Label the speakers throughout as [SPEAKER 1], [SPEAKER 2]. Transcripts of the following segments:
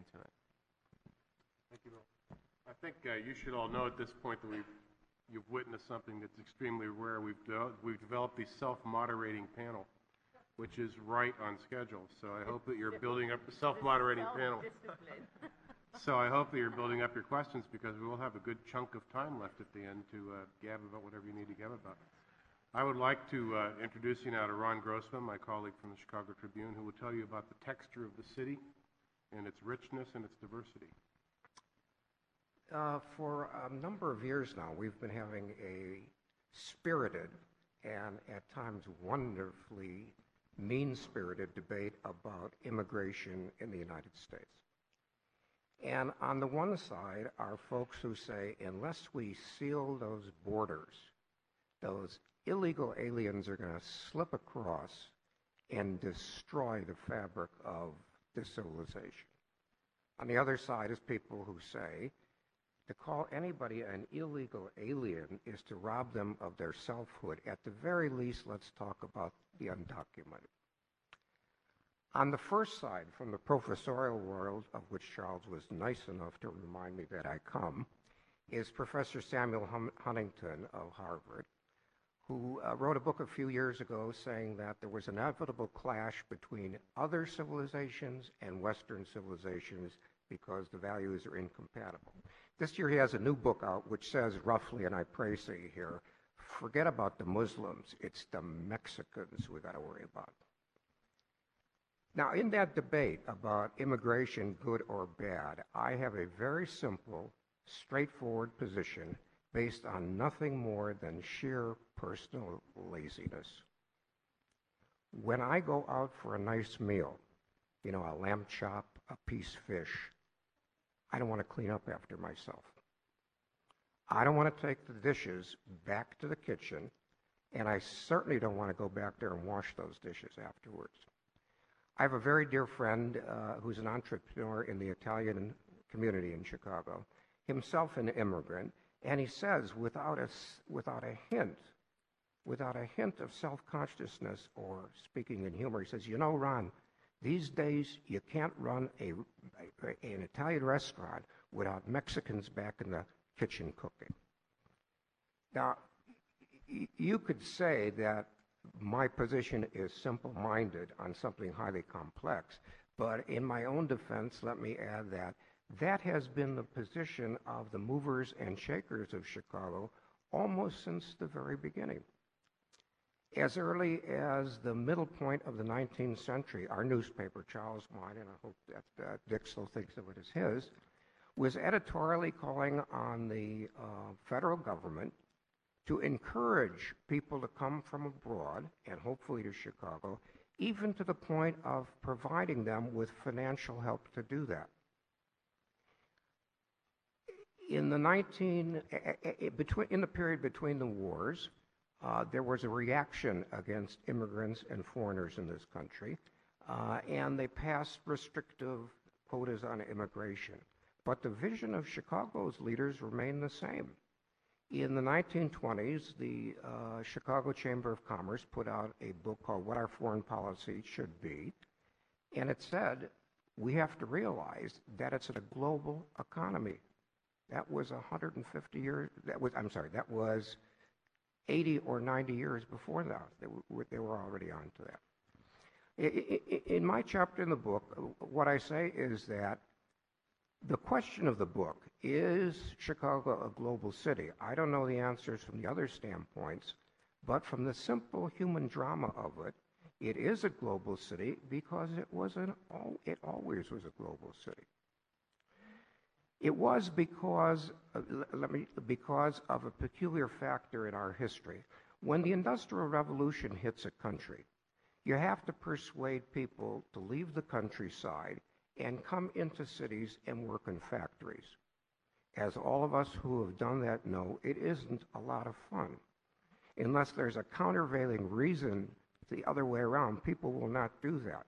[SPEAKER 1] into it.
[SPEAKER 2] Thank you, Bill. I think uh, you should all know at this point that we've, you've witnessed something that's extremely rare. We've, de- we've developed the self-moderating panel, which is right on schedule. So I hope that you're building up a self-moderating panel. So I hope that you're building up your questions because we will have a good chunk of time left at the end to uh, gab about whatever you need to gab about. I would like to uh, introduce you now to Ron Grossman, my colleague from the Chicago Tribune, who will tell you about the texture of the city and its richness and its diversity.
[SPEAKER 3] Uh, for a number of years now, we've been having a spirited and at times wonderfully mean spirited debate about immigration in the United States. And on the one side are folks who say, unless we seal those borders, those illegal aliens are going to slip across and destroy the fabric of this civilization. On the other side is people who say, to call anybody an illegal alien is to rob them of their selfhood. At the very least, let's talk about the undocumented. On the first side, from the professorial world, of which Charles was nice enough to remind me that I come, is Professor Samuel hum- Huntington of Harvard, who uh, wrote a book a few years ago saying that there was an inevitable clash between other civilizations and Western civilizations because the values are incompatible. This year he has a new book out which says roughly, and I praise you here, forget about the Muslims, it's the Mexicans we got to worry about. Now, in that debate about immigration, good or bad, I have a very simple, straightforward position based on nothing more than sheer personal laziness. When I go out for a nice meal, you know, a lamb chop, a piece fish, I don't want to clean up after myself. I don't want to take the dishes back to the kitchen, and I certainly don't want to go back there and wash those dishes afterwards. I have a very dear friend uh, who's an entrepreneur in the Italian community in Chicago, himself an immigrant, and he says without a, without a hint, without a hint of self-consciousness or speaking in humor, he says, you know, Ron, these days, you can't run a, an Italian restaurant without Mexicans back in the kitchen cooking. Now, you could say that my position is simple minded on something highly complex, but in my own defense, let me add that that has been the position of the movers and shakers of Chicago almost since the very beginning. As early as the middle point of the 19th century, our newspaper, Charles Mine, and I hope that uh, Dick still thinks of it as his, was editorially calling on the uh, federal government to encourage people to come from abroad and hopefully to Chicago, even to the point of providing them with financial help to do that. In the 19 between in the period between the wars, uh, there was a reaction against immigrants and foreigners in this country, uh, and they passed restrictive quotas on immigration. But the vision of Chicago's leaders remained the same. In the 1920s, the uh, Chicago Chamber of Commerce put out a book called What Our Foreign Policy Should Be, and it said we have to realize that it's a global economy. That was 150 years. That was I'm sorry. That was 80 or 90 years before that. They were, they were already on to that. In my chapter in the book, uh, what I say is that the question of the book is Chicago a global city? I don't know the answers from the other standpoints, but from the simple human drama of it, it is a global city because it was an it always was a global city. It was because, uh, let me, because of a peculiar factor in our history. When the Industrial Revolution hits a country, you have to persuade people to leave the countryside and come into cities and work in factories. As all of us who have done that know, it isn't a lot of fun. Unless there's a countervailing reason the other way around, people will not do that.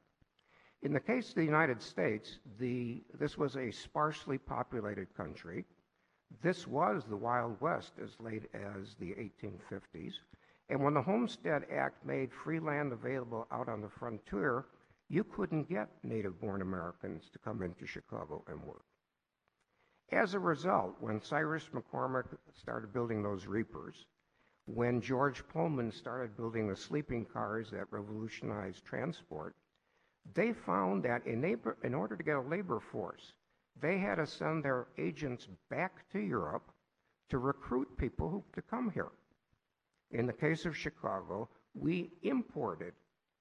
[SPEAKER 3] In the case of the United States, the, this was a sparsely populated country. This was the Wild West as late as the 1850s. And when the Homestead Act made free land available out on the frontier, you couldn't get native born Americans to come into Chicago and work. As a result, when Cyrus McCormick started building those Reapers, when George Pullman started building the sleeping cars that revolutionized transport, they found that in, neighbor, in order to get a labor force, they had to send their agents back to Europe to recruit people who, to come here. In the case of Chicago, we imported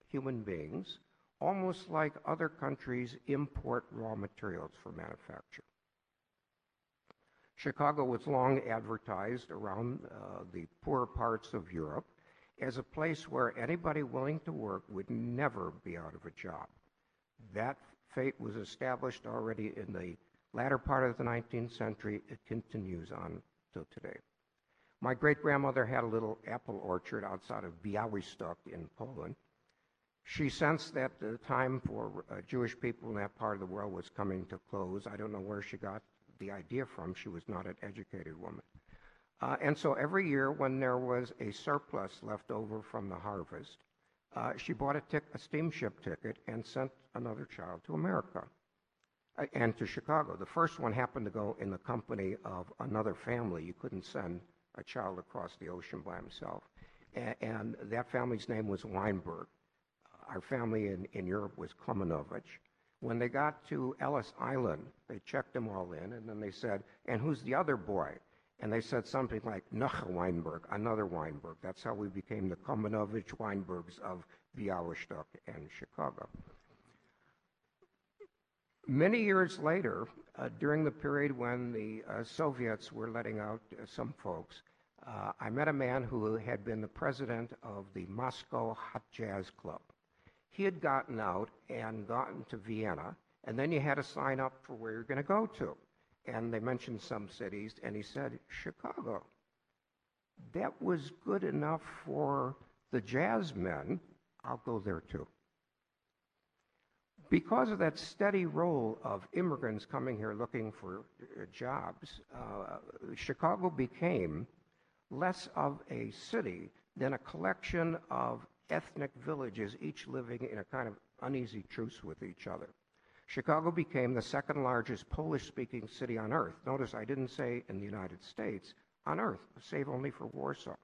[SPEAKER 3] human beings almost like other countries import raw materials for manufacture. Chicago was long advertised around uh, the poor parts of Europe as a place where anybody willing to work would never be out of a job. That fate was established already in the latter part of the 19th century. It continues on till today. My great grandmother had a little apple orchard outside of Białystok in Poland. She sensed that the time for uh, Jewish people in that part of the world was coming to close. I don't know where she got the idea from. She was not an educated woman. Uh, and so every year, when there was a surplus left over from the harvest, uh, she bought a, tic- a, steamship ticket and sent another child to America uh, and to Chicago. The first one happened to go in the company of another family. You couldn't send a child across the ocean by himself. A- and that family's name was Weinberg. Our family in, in Europe was Klemenovich. When they got to Ellis Island, they checked them all in, and then they said, And who's the other boy? And they said something like, Noch Weinberg, another Weinberg. That's how we became the Klemenovich Weinbergs of Białystok and Chicago. Many years later, uh, during the period when the uh, Soviets were letting out uh, some folks, uh, I met a man who had been the president of the Moscow Hot Jazz Club he had gotten out and gotten to Vienna, and then you had to sign up for where you're going to go to. And they mentioned some cities, and he said, Chicago. That was good enough for the jazz men. I'll go there too. Because of that steady roll of immigrants coming here looking for uh, jobs, uh, Chicago became less of a city than a collection of ethnic villages, each living in a kind of uneasy truce with each other. Chicago became the second largest Polish speaking city on earth. Notice I didn't say in the United States, on earth, save only for Warsaw.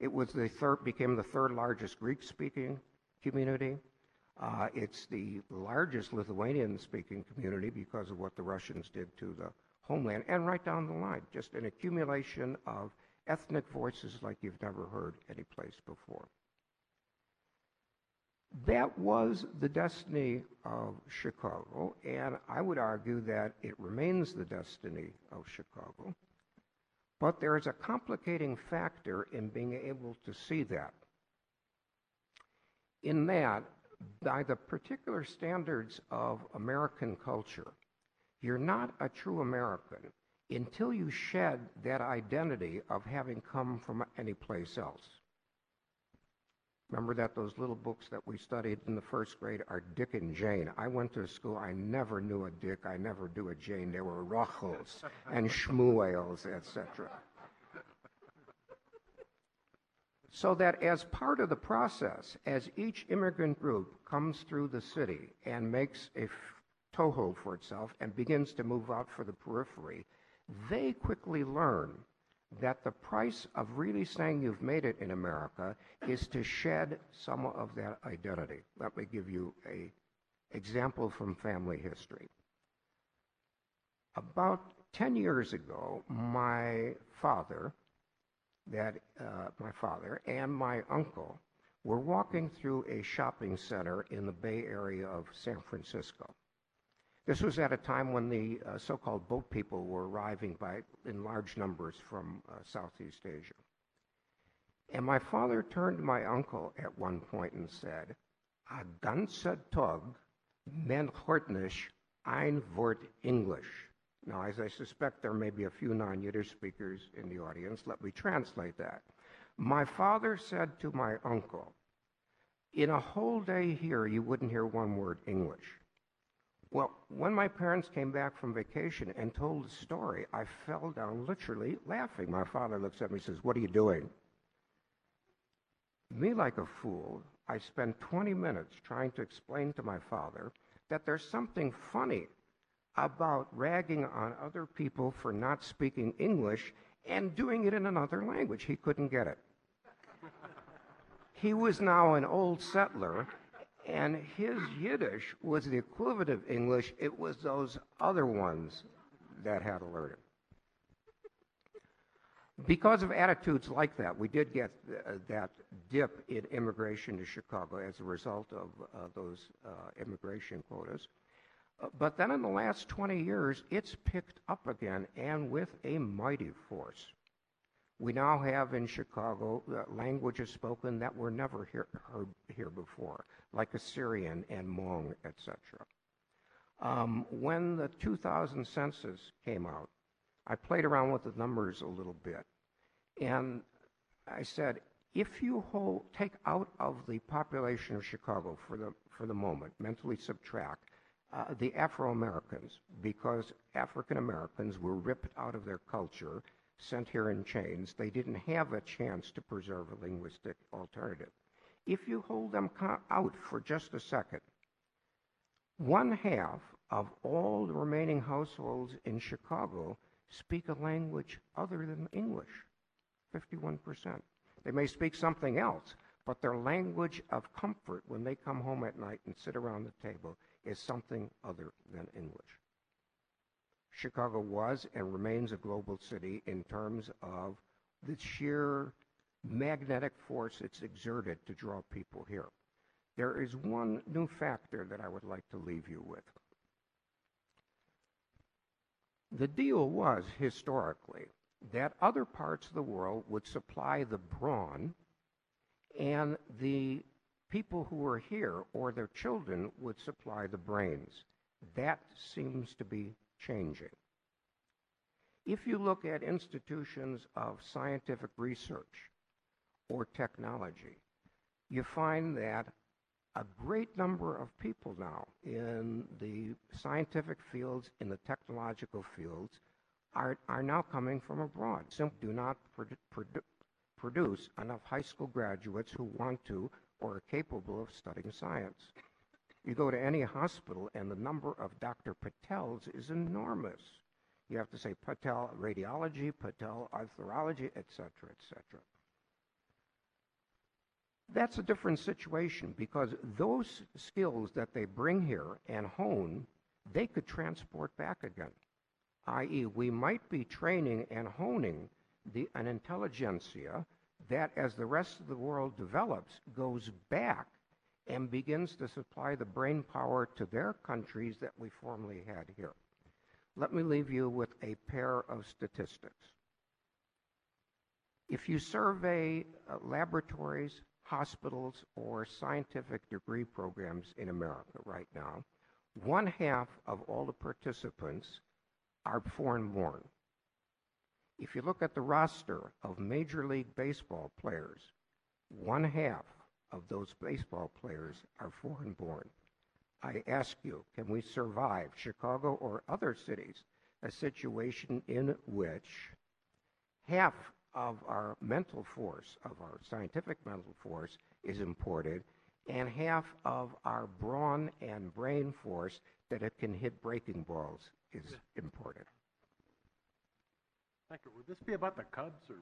[SPEAKER 3] It was the third, became the third largest Greek speaking community. Uh, it's the largest Lithuanian speaking community because of what the Russians did to the homeland, and right down the line, just an accumulation of ethnic voices like you've never heard anyplace before. That was the destiny of Chicago, and I would argue that it remains the destiny of Chicago. But there is a complicating factor in being able to see that. In that, by the particular standards of American culture, you're not a true American until you shed that identity of having come from any place else. Remember that those little books that we studied in the first grade are Dick and Jane. I went to school, I never knew a Dick, I never knew a Jane. There were Rachels and Shmuels, etc. So that as part of the process, as each immigrant group comes through the city and makes a toehold for itself and begins to move out for the periphery, they quickly learn that the price of really saying you've made it in America is to shed some of that identity. Let me give you a example from family history. About 10 years ago, my father, that uh, my father and my uncle were walking through a shopping center in the Bay Area of San Francisco. This was at a time when the uh, so-called boat people were arriving by, in large numbers from uh, Southeast Asia. And my father turned to my uncle at one point and said, A ganze Tag, men hoort nicht ein Wort English. Now, as I suspect there may be a few non-Yiddish speakers in the audience, let me translate that. My father said to my uncle, in a whole day here, you wouldn't hear one word English. Well, when my parents came back from vacation and told the story, I fell down literally laughing. My father looks at me and says, What are you doing? Me, like a fool, I spent 20 minutes trying to explain to my father that there's something funny about ragging on other people for not speaking English and doing it in another language. He couldn't get it. he was now an old settler, and his Yiddish was the equivalent of English. It was those other ones that had learn. Because of attitudes like that, we did get uh, that dip in immigration to Chicago as a result of uh, those uh, immigration quotas. Uh, but then in the last 20 years, it's picked up again and with a mighty force. We now have in Chicago uh, languages spoken that were never hear, heard here before, like Assyrian and Hmong, etc. Um, when the 2000 census came out, I played around with the numbers a little bit. And I said, if you hold, take out of the population of Chicago for the, for the moment, mentally subtract uh, the Afro Americans, because African Americans were ripped out of their culture, sent here in chains. They didn't have a chance to preserve a linguistic alternative. If you hold them out for just a second, one half of all the remaining households in Chicago speak a language other than English. 51%. They may speak something else, but their language of comfort when they come home at night and sit around the table is something other than English. Chicago was and remains a global city in terms of the sheer magnetic force it's exerted to draw people here. There is one new factor that I would like to leave you with. The deal was, historically, that other parts of the world would supply the brawn, and the people who were here or their children would supply the brains. That seems to be changing. If you look at institutions of scientific research or technology, you find that a great number of people now in the scientific fields, in the technological fields, are, are now coming from abroad. Simply do not produ- produ- produce enough high school graduates who want to or are capable of studying science. You go to any hospital, and the number of Dr. Patels is enormous. You have to say Patel radiology, Patel arthrology, etc., etc. That's a different situation because those skills that they bring here and hone, they could transport back again i.e., we might be training and honing the, an intelligentsia that, as the rest of the world develops, goes back and begins to supply the brain power to their countries that we formerly had here. Let me leave you with a pair of statistics. If you survey uh, laboratories, hospitals, or scientific degree programs in America right now, one half of all the participants are foreign born. If you look at the roster of Major League Baseball players, one half of those baseball players are foreign born. I ask you, can we survive, Chicago or other cities, a situation in which half of our mental force, of our scientific mental force, is imported, and half of our brawn and brain force that it can hit breaking balls is imported?
[SPEAKER 2] Thank you. Would this be about the Cubs or?